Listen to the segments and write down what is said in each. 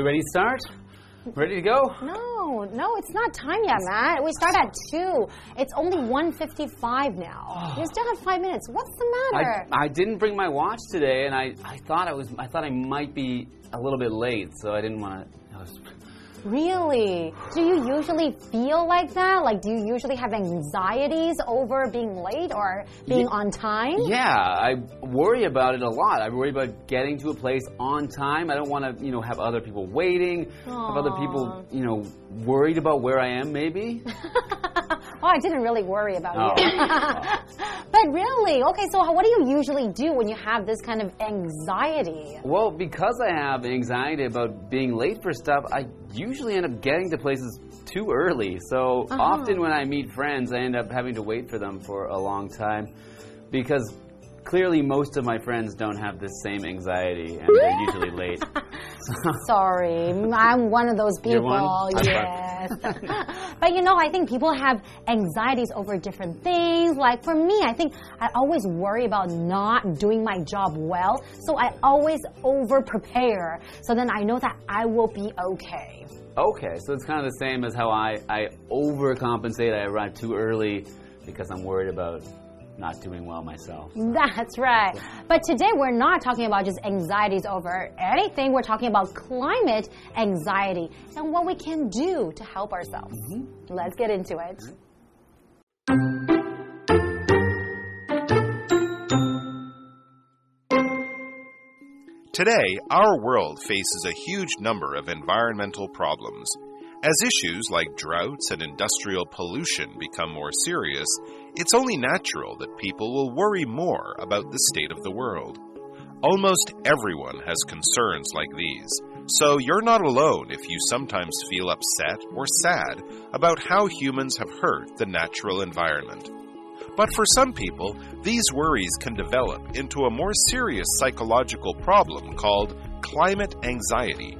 we ready to start? Ready to go? No, no, it's not time yet, Matt. We start at 2. It's only 1.55 now. You still have 5 minutes. What's the I, matter? I didn't bring my watch today, and I, I thought I was I thought I might be a little bit late, so I didn't want to. Really? Do you usually feel like that? Like, do you usually have anxieties over being late or being Ye- on time? Yeah, I worry about it a lot. I worry about getting to a place on time. I don't want to, you know, have other people waiting, have other people, you know, worried about where I am. Maybe. Oh, I didn't really worry about Oh. you. but really, okay, so what do you usually do when you have this kind of anxiety? Well, because I have anxiety about being late for stuff, I usually end up getting to places too early. So Uh-huh. often when I meet friends, I end up having to wait for them for a long time because clearly most of my friends don't have this same anxiety and they're usually late. Sorry, I'm one of those You're people. one? Yes. but you know, I think people have anxieties over different things. Like for me, I think I always worry about not doing my job well. So I always over prepare. So then I know that I will be okay. Okay, so it's kind of the same as how I, I overcompensate. I arrive too early because I'm worried about not doing well myself. That's right. But today we're not talking about just anxieties over anything. We're talking about climate anxiety and what we can do to help ourselves. Mm-hmm. Let's get into it. Mm-hmm. Today, our world faces a huge number of environmental problems. As issues like droughts and industrial pollution become more serious, it's only natural that people will worry more about the state of the world. Almost everyone has concerns like these, so you're not alone if you sometimes feel upset or sad about how humans have hurt the natural environment. But for some people, these worries can develop into a more serious psychological problem called climate anxiety.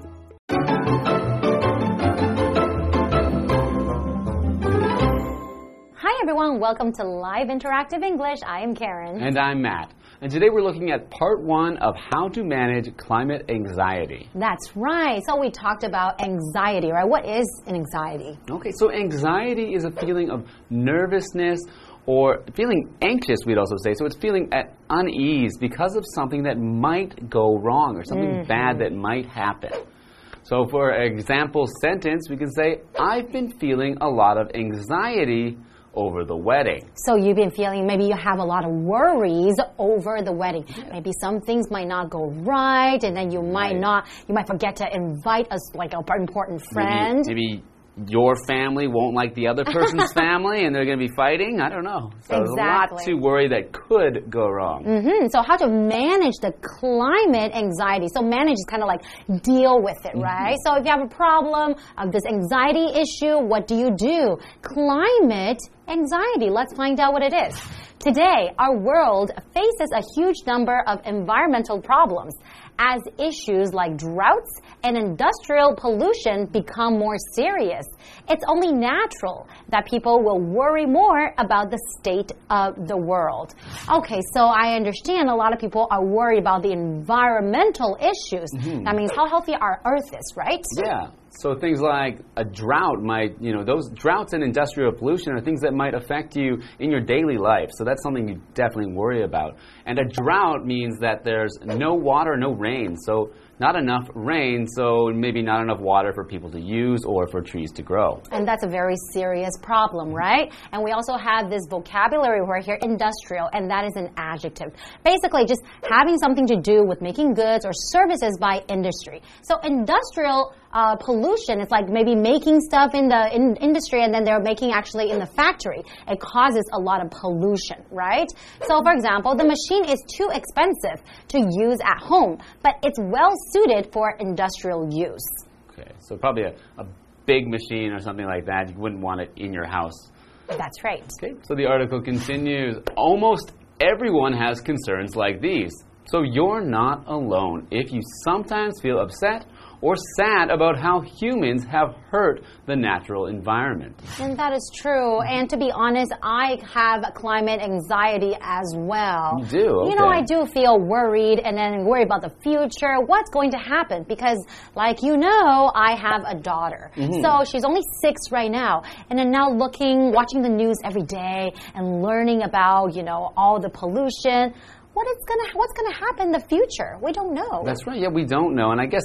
Welcome to Live Interactive English. I am Karen. And I'm Matt. And today we're looking at part one of how to manage climate anxiety. That's right. So we talked about anxiety, right? What is an anxiety? Okay, so anxiety is a feeling of nervousness or feeling anxious, we'd also say. So it's feeling at unease because of something that might go wrong or something mm-hmm. bad that might happen. So, for example sentence, we can say, I've been feeling a lot of anxiety over the wedding. So you've been feeling maybe you have a lot of worries over the wedding. Maybe some things might not go right, and then you might Right. not, you might forget to invite us like an important friend. Maybe, maybe your family won't like the other person's family and they're going to be fighting. I don't know. So there's a lot to worry that could go wrong. Mm -hmm. so how to manage the climate anxiety? So manage is kind of like deal with it, right? So if you have a problem of this anxiety issue, what do you do? Climate anxiety. Let's find out what it is. Today, our world faces a huge number of environmental problems as issues like droughts and industrial pollution become more serious. It's only natural that people will worry more about the state of the world. Okay, so I understand a lot of people are worried about the environmental issues. Mm-hmm. That means how healthy our earth is, right? Yeah. So things like a drought might, you know, those droughts and industrial pollution are things that might affect you in your daily life. So that's something you definitely worry about. And a drought means that there's no water, no rain. So not enough rain, so maybe not enough water for people to use or for trees to grow. And that's a very serious problem, right? And we also have this vocabulary word here, industrial, and that is an adjective. Basically, just having something to do with making goods or services by industry. So, industrial uh, pollution is like maybe making stuff in the in industry and then they're making actually in the factory. It causes a lot of pollution, right? So, for example, the machine is too expensive to use at home, but it's well suited for industrial use. Okay. So probably a, a big machine or something like that, you wouldn't want it in your house. That's right. Okay, so the article continues. Almost everyone has concerns like these. So you're not alone if you sometimes feel upset or sad about how humans have hurt the natural environment. And that is true. And to be honest, I have climate anxiety as well. You do? You know, I do feel worried and then worry about the future. What's going to happen? Because, like you know, I have a daughter. Mm-hmm. So she's only six right now. And then now looking, watching the news every day and learning about, you know, all the pollution. What is gonna, what's gonna happen in the future? We don't know. That's right. Yeah, we don't know, and I guess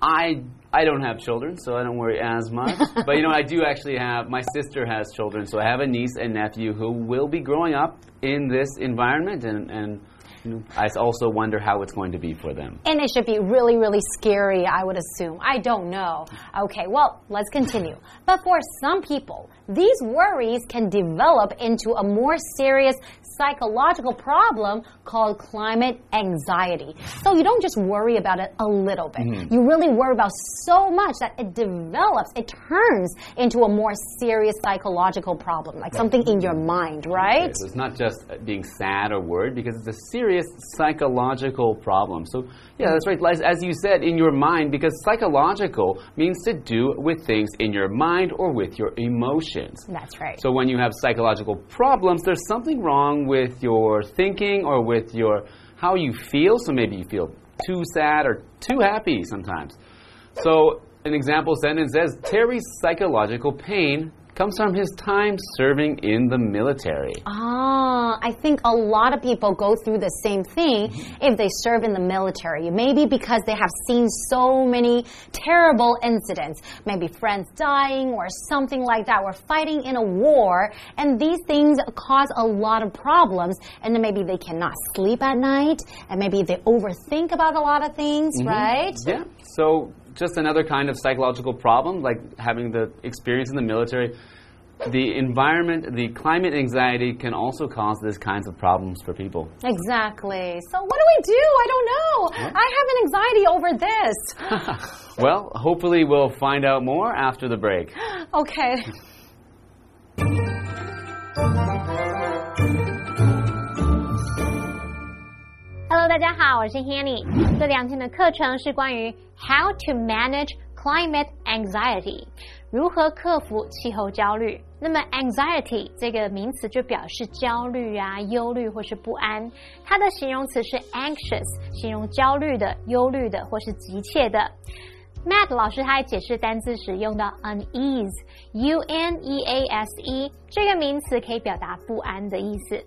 I I don't have children, so I don't worry as much. but you know, I do actually have. My sister has children, so I have a niece and nephew who will be growing up in this environment, and and you know, I also wonder how it's going to be for them. And it should be really, really scary, I would assume. I don't know. Okay, well, let's continue. But for some people, these worries can develop into a more serious psychological problem called climate anxiety. So you don't just worry about it a little bit. You really worry about so much that it develops, it turns into a more serious psychological problem, like something in your mind, right? So it's not just uh, being sad or worried because it's a serious psychological problem. So yeah, that's right. As, as you said, in your mind, because psychological means to do with things in your mind or with your emotions. That's right. So when you have psychological problems, there's something wrong with your thinking or with your how you feel. So maybe you feel too sad or too happy sometimes. So an example sentence says Terry's psychological pain comes from his time serving in the military. Ah, I think a lot of people go through the same thing if they serve in the military. Maybe because they have seen so many terrible incidents, maybe friends dying or something like that, or fighting in a war, and these things cause a lot of problems, and then maybe they cannot sleep at night, and maybe they overthink about a lot of things, right? Yeah. So just another kind of psychological problem, like having the experience in the military. The environment, the climate anxiety can also cause these kinds of problems for people. Exactly. So what do we do? I don't know. I have an anxiety over this. Well, hopefully we'll find out more after the break. Okay. Hello，大家好，我是 Hanny。这两天的课程是关于 How to manage climate anxiety，如何克服气候焦虑。那么 anxiety 这个名词就表示焦虑啊、忧虑或是不安，它的形容词是 anxious，形容焦虑的、忧虑的或是急切的。Matt 老师他在解释单字时用到 unease，u n e a s e 这个名词可以表达不安的意思。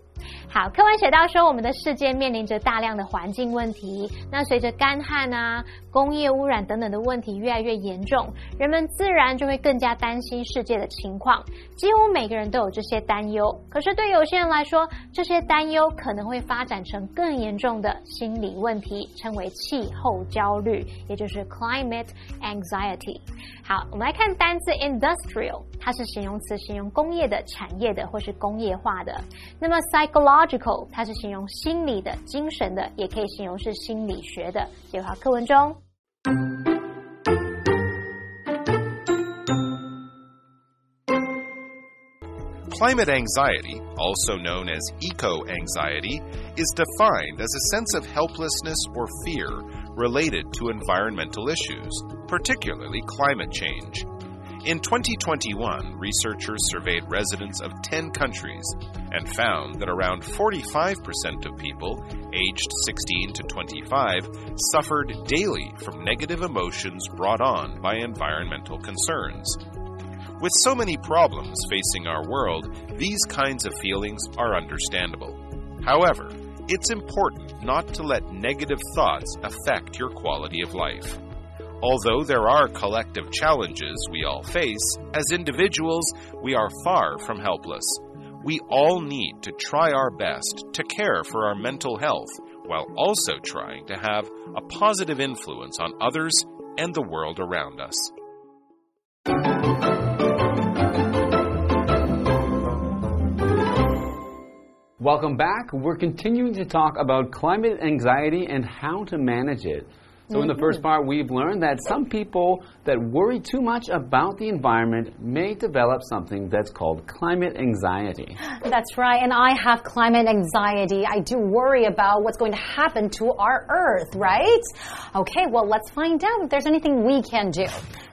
好，课文写到说，我们的世界面临着大量的环境问题。那随着干旱啊、工业污染等等的问题越来越严重，人们自然就会更加担心世界的情况。几乎每个人都有这些担忧，可是对有些人来说，这些担忧可能会发展成更严重的心理问题，称为气候焦虑，也就是 climate anxiety。好，我们来看单字 industrial，它是形容词，形容工业的、产业的或是工业化的。那么 psychological，它是形容心理的、精神的，也可以形容是心理学的。写好课文中。 Climate anxiety, also known as eco anxiety, is defined as a sense of helplessness or fear related to environmental issues, particularly climate change. In 2021, researchers surveyed residents of 10 countries and found that around 45% of people aged 16 to 25 suffered daily from negative emotions brought on by environmental concerns. With so many problems facing our world, these kinds of feelings are understandable. However, it's important not to let negative thoughts affect your quality of life. Although there are collective challenges we all face, as individuals, we are far from helpless. We all need to try our best to care for our mental health while also trying to have a positive influence on others and the world around us. Welcome back. We're continuing to talk about climate anxiety and how to manage it. So, in the first mm-hmm. part, we've learned that some people that worry too much about the environment may develop something that's called climate anxiety. That's right. And I have climate anxiety. I do worry about what's going to happen to our Earth, right? Okay, well, let's find out if there's anything we can do.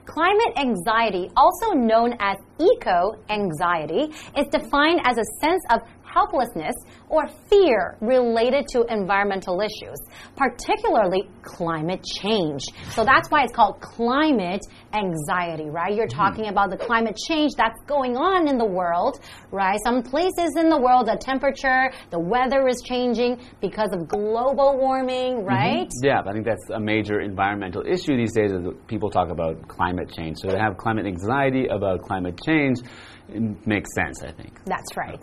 Climate anxiety, also known as eco anxiety, is defined as a sense of helplessness or fear related to environmental issues, particularly climate change. So that's why it's called climate anxiety, right? You're talking Hmm. about the climate change that's going on in the world, right? Some places in the world, the temperature, the weather is changing because of global warming, right? Yeah, I think that's a major environmental issue these days. Is people talk about climate change. So to have climate anxiety about climate change it makes sense, I think. That's right.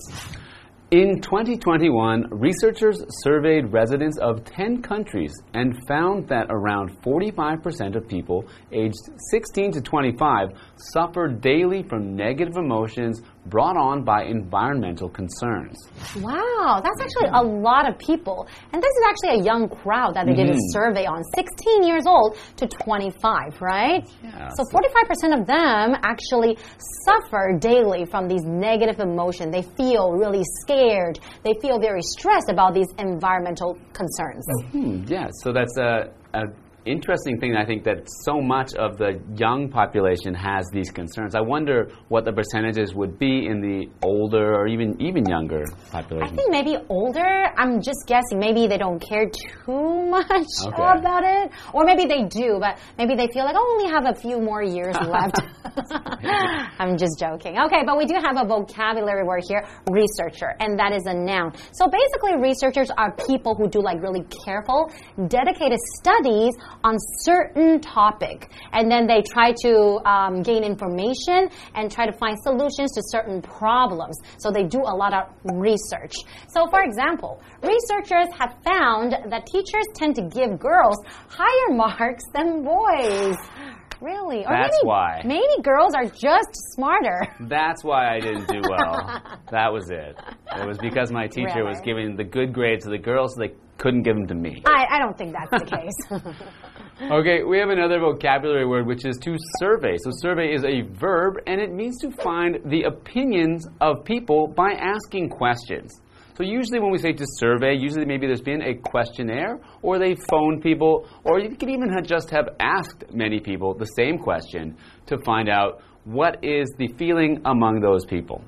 In 2021, researchers surveyed residents of 10 countries and found that around 45% of people aged 16 to 25 suffer daily from negative emotions brought on by environmental concerns. Wow, that's actually a lot of people. And this is actually a young crowd that they did a Mm-hmm. survey on 16 years old to 25, right? Yeah, So so- 45% of them actually suffer daily from these negative emotions. They feel really scared. They feel very stressed about these environmental concerns. Hmm, yeah, so that's a, a interesting thing. I think that so much of the young population has these concerns. I wonder what the percentages would be in the older or even even younger population. I think maybe older, I'm just guessing, maybe they don't care too much Okay. about it. Or maybe they do, but maybe they feel like, I only have a few more years left. I'm just joking. Okay, but we do have a vocabulary word here, researcher, and that is a noun. So basically, researchers are people who do like really careful, dedicated studies on certain topic. And then they try to um, gain information and try to find solutions to certain problems. So they do a lot of research. So, for example, researchers have found that teachers tend to give girls higher marks than boys. Really? Or That's maybe, why. Maybe girls are just smarter. That's why I didn't do well. that was it. It was because my teacher was giving the good grades to the girls, so they couldn't give them to me. I, I don't think that's the case. Okay, we have another vocabulary word which is to survey. So, survey is a verb and it means to find the opinions of people by asking questions. So, usually when we say to survey, usually maybe there's been a questionnaire or they phoned people, or you could even have just have asked many people the same question to find out what is the feeling among those people.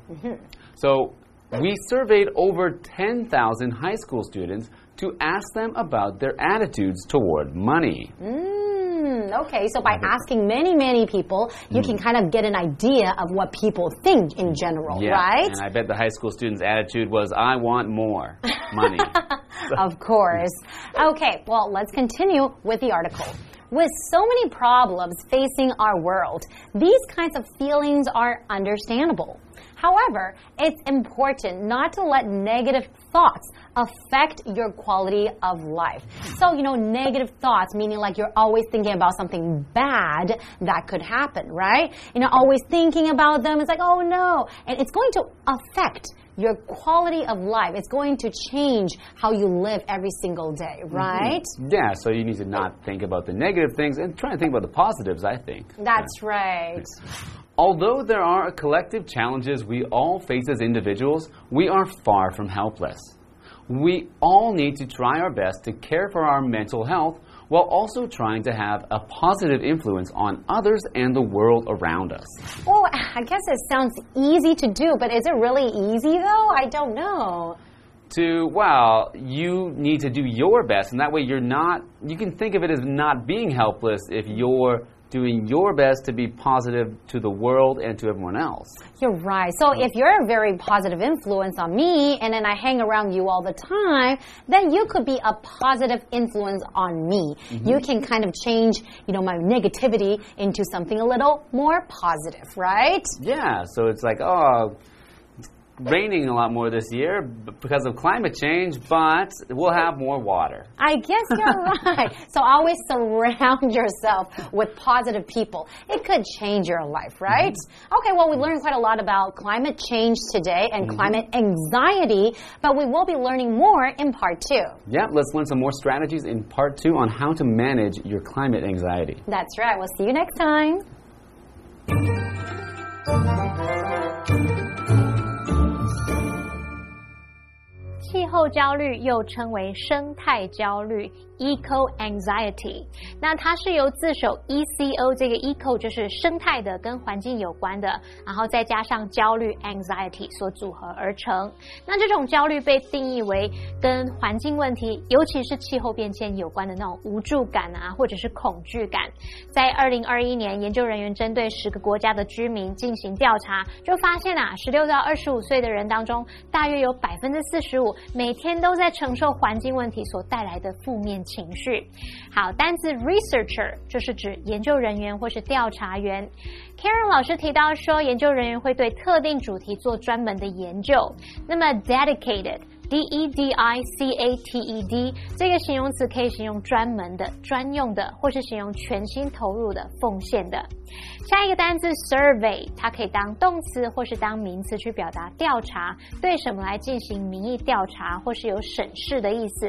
So, we surveyed over 10,000 high school students to ask them about their attitudes toward money. Mm, Mm-hmm. okay, so by mm-hmm. asking many, many people, you can mm-hmm. kind of get an idea of what people think in general, Yeah, right? And I bet the high school student's attitude was, I want more money. of course. Okay, well, let's continue with the article. With so many problems facing our world, these kinds of feelings are understandable. However, it's important not to let negative thoughts affect your quality of life. So, you know, negative thoughts, meaning like you're always thinking about something bad that could happen, right? You know, always thinking about them. It's like, oh no. And it's going to affect your quality of life. It's going to change how you live every single day, mm-hmm. right? yeah, so you need to not think about the negative things and try and think about the positives, I think. That's right. Although there are collective challenges we all face as individuals, we are far from helpless. We all need to try our best to care for our mental health while also trying to have a positive influence on others and the world around us. Well, I guess it sounds easy to do, but is it really easy though? I don't know. to well you need to do your best and that way you're not you can think of it as not being helpless if you're doing your best to be positive to the world and to everyone else You're right. So if you're a very positive influence on me and then I hang around you all the time, then you could be a positive influence on me. Mm-hmm. You can kind of change, you know, my negativity into something a little more positive, right? yeah so it's like oh raining a lot more this year because of climate change, but we'll have more water. I guess you're right. So always surround yourself with positive people. It could change your life, right? Mm -hmm. Okay, well, we learned quite a lot about climate change today and mm -hmm. climate anxiety, but we will be learning more in part two. Yeah, let's learn some more strategies in part two on how to manage your climate anxiety. That's right. We'll see you next time. 气候焦虑又称为生态焦虑。Eco anxiety，那它是由字首 E C O 这个 eco 就是生态的，跟环境有关的，然后再加上焦虑 anxiety 所组合而成。那这种焦虑被定义为跟环境问题，尤其是气候变迁有关的那种无助感啊，或者是恐惧感。在二零二一年，研究人员针对十个国家的居民进行调查，就发现啊，十六到二十五岁的人当中，大约有百分之四十五每天都在承受环境问题所带来的负面。情绪，好，单字 researcher 就是指研究人员或是调查员。Karen 老师提到说，研究人员会对特定主题做专门的研究。那么 dedicated。D E D I C A T E D 这个形容词可以形容专门的、专用的，或是形容全心投入的、奉献的。下一个单词 survey，它可以当动词或是当名词去表达调查，对什么来进行民意调查，或是有审视的意思。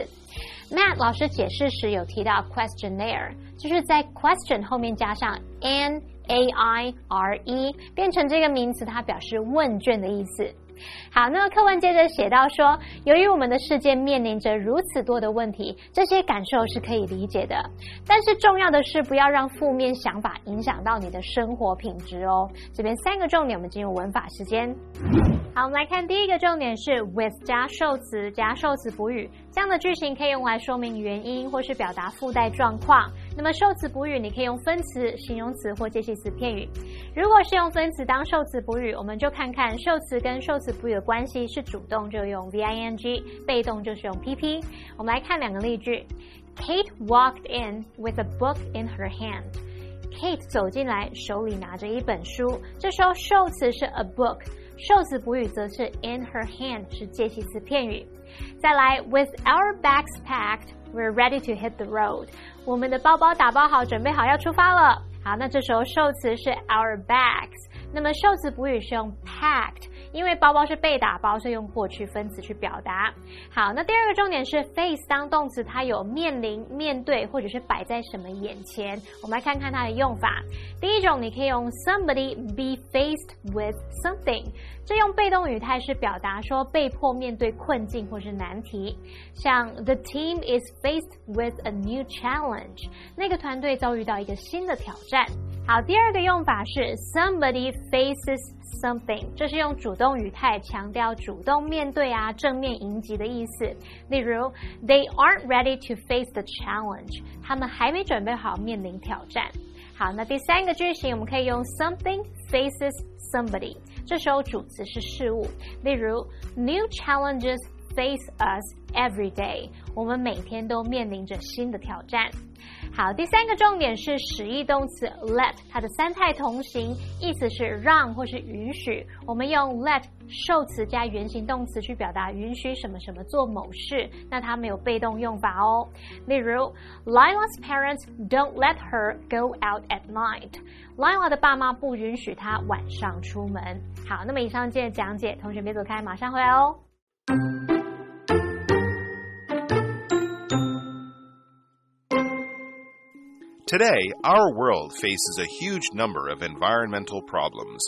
Matt 老师解释时有提到 questionnaire，就是在 question 后面加上 n a i r e，变成这个名词，它表示问卷的意思。好，那么课文接着写到说，由于我们的世界面临着如此多的问题，这些感受是可以理解的。但是重要的是，不要让负面想法影响到你的生活品质哦。这边三个重点，我们进入文法时间。好，我们来看第一个重点是 with 加受词加受词补语，这样的句型可以用来说明原因或是表达附带状况。那么受词补语，你可以用分词、形容词或介系词片语。如果是用分词当受词补语，我们就看看受词跟受词补语的关系是主动就用 V I N G，被动就是用 P P。我们来看两个例句：Kate walked in with a book in her hand。Kate 走进来，手里拿着一本书。这时候受词是 a book，受词补语则是 in her hand，是介系词片语。再来，with our bags packed。We're ready to hit the road。我们的包包打包好，准备好要出发了。好，那这时候受词是 our bags， 那么受词补语是用 packed。因为包包是被打包，所以用过去分词去表达。好，那第二个重点是 face 当动词，它有面临、面对或者是摆在什么眼前。我们来看看它的用法。第一种，你可以用 somebody be faced with something，这用被动语态是表达说被迫面对困境或是难题。像 the team is faced with a new challenge，那个团队遭遇到一个新的挑战。好，第二个用法是 somebody faces。something，这是用主动语态强调主动面对啊，正面迎击的意思。例如，They aren't ready to face the challenge，他们还没准备好面临挑战。好，那第三个句型我们可以用 something faces somebody，这时候主词是事物。例如，New challenges face us every day，我们每天都面临着新的挑战。好，第三个重点是使役动词 let，它的三态同形，意思是让或是允许。我们用 let 受词加原形动词去表达允许什么什么做某事，那它没有被动用法哦。例如，Lila's parents don't let her go out at night。Lila 的爸妈不允许她晚上出门。好，那么以上的讲解，同学别走开，马上回来哦。Today, our world faces a huge number of environmental problems.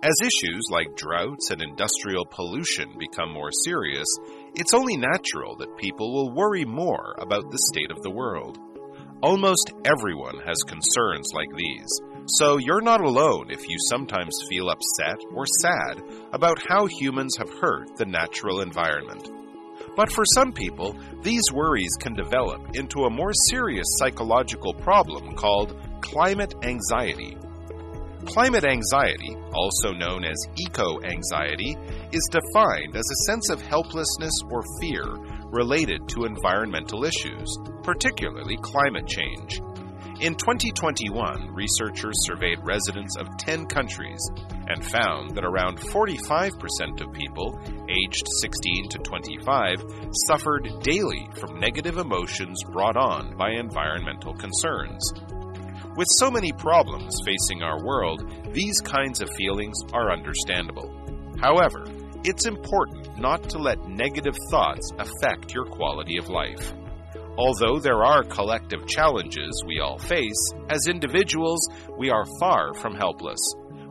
As issues like droughts and industrial pollution become more serious, it's only natural that people will worry more about the state of the world. Almost everyone has concerns like these, so you're not alone if you sometimes feel upset or sad about how humans have hurt the natural environment. But for some people, these worries can develop into a more serious psychological problem called climate anxiety. Climate anxiety, also known as eco anxiety, is defined as a sense of helplessness or fear related to environmental issues, particularly climate change. In 2021, researchers surveyed residents of 10 countries and found that around 45% of people aged 16 to 25 suffered daily from negative emotions brought on by environmental concerns. With so many problems facing our world, these kinds of feelings are understandable. However, it's important not to let negative thoughts affect your quality of life. Although there are collective challenges we all face, as individuals, we are far from helpless.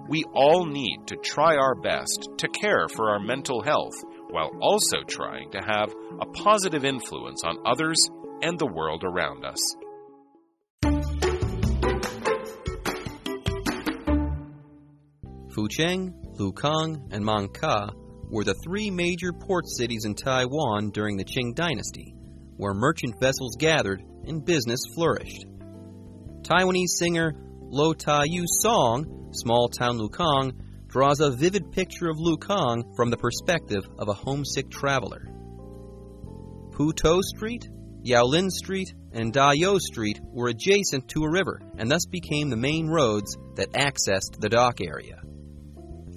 We all need to try our best to care for our mental health while also trying to have a positive influence on others and the world around us. Fucheng, Lukang, and Mangka were the three major port cities in Taiwan during the Qing dynasty, where merchant vessels gathered and business flourished. Taiwanese singer Lo Ta Yu song, Small Town Lukang, draws a vivid picture of Lukang from the perspective of a homesick traveler. Putou Street, Yaolin Street, and Dayou Street were adjacent to a river and thus became the main roads that accessed the dock area.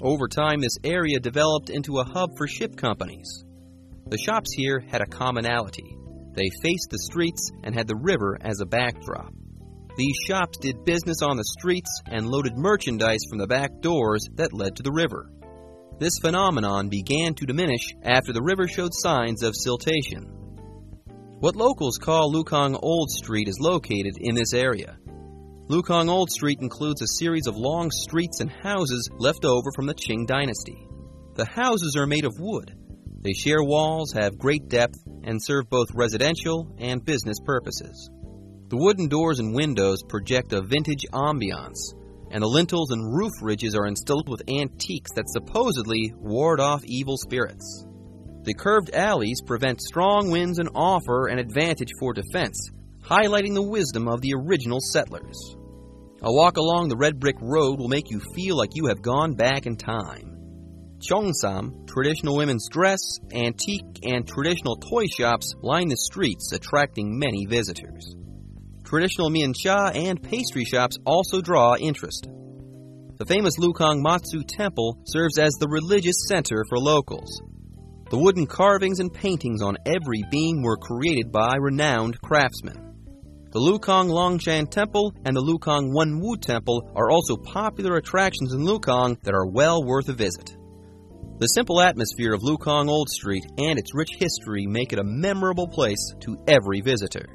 Over time, this area developed into a hub for ship companies. The shops here had a commonality. They faced the streets and had the river as a backdrop. These shops did business on the streets and loaded merchandise from the back doors that led to the river. This phenomenon began to diminish after the river showed signs of siltation. What locals call Lukang Old Street is located in this area. Lukang Old Street includes a series of long streets and houses left over from the Qing dynasty. The houses are made of wood. They share walls, have great depth, and serve both residential and business purposes. The wooden doors and windows project a vintage ambiance, and the lintels and roof ridges are installed with antiques that supposedly ward off evil spirits. The curved alleys prevent strong winds and offer an advantage for defense, highlighting the wisdom of the original settlers. A walk along the red brick road will make you feel like you have gone back in time. Cheongsam, traditional women's dress, antique, and traditional toy shops line the streets, attracting many visitors. Traditional mianxia and pastry shops also draw interest. The famous Lukang Matsu Temple serves as the religious center for locals. The wooden carvings and paintings on every beam were created by renowned craftsmen. The Lukang Longshan Temple and the Lukang Wenwu Temple are also popular attractions in Lukang that are well worth a visit. The simple atmosphere of Lukang Old Street and its rich history make it a memorable place to every visitor.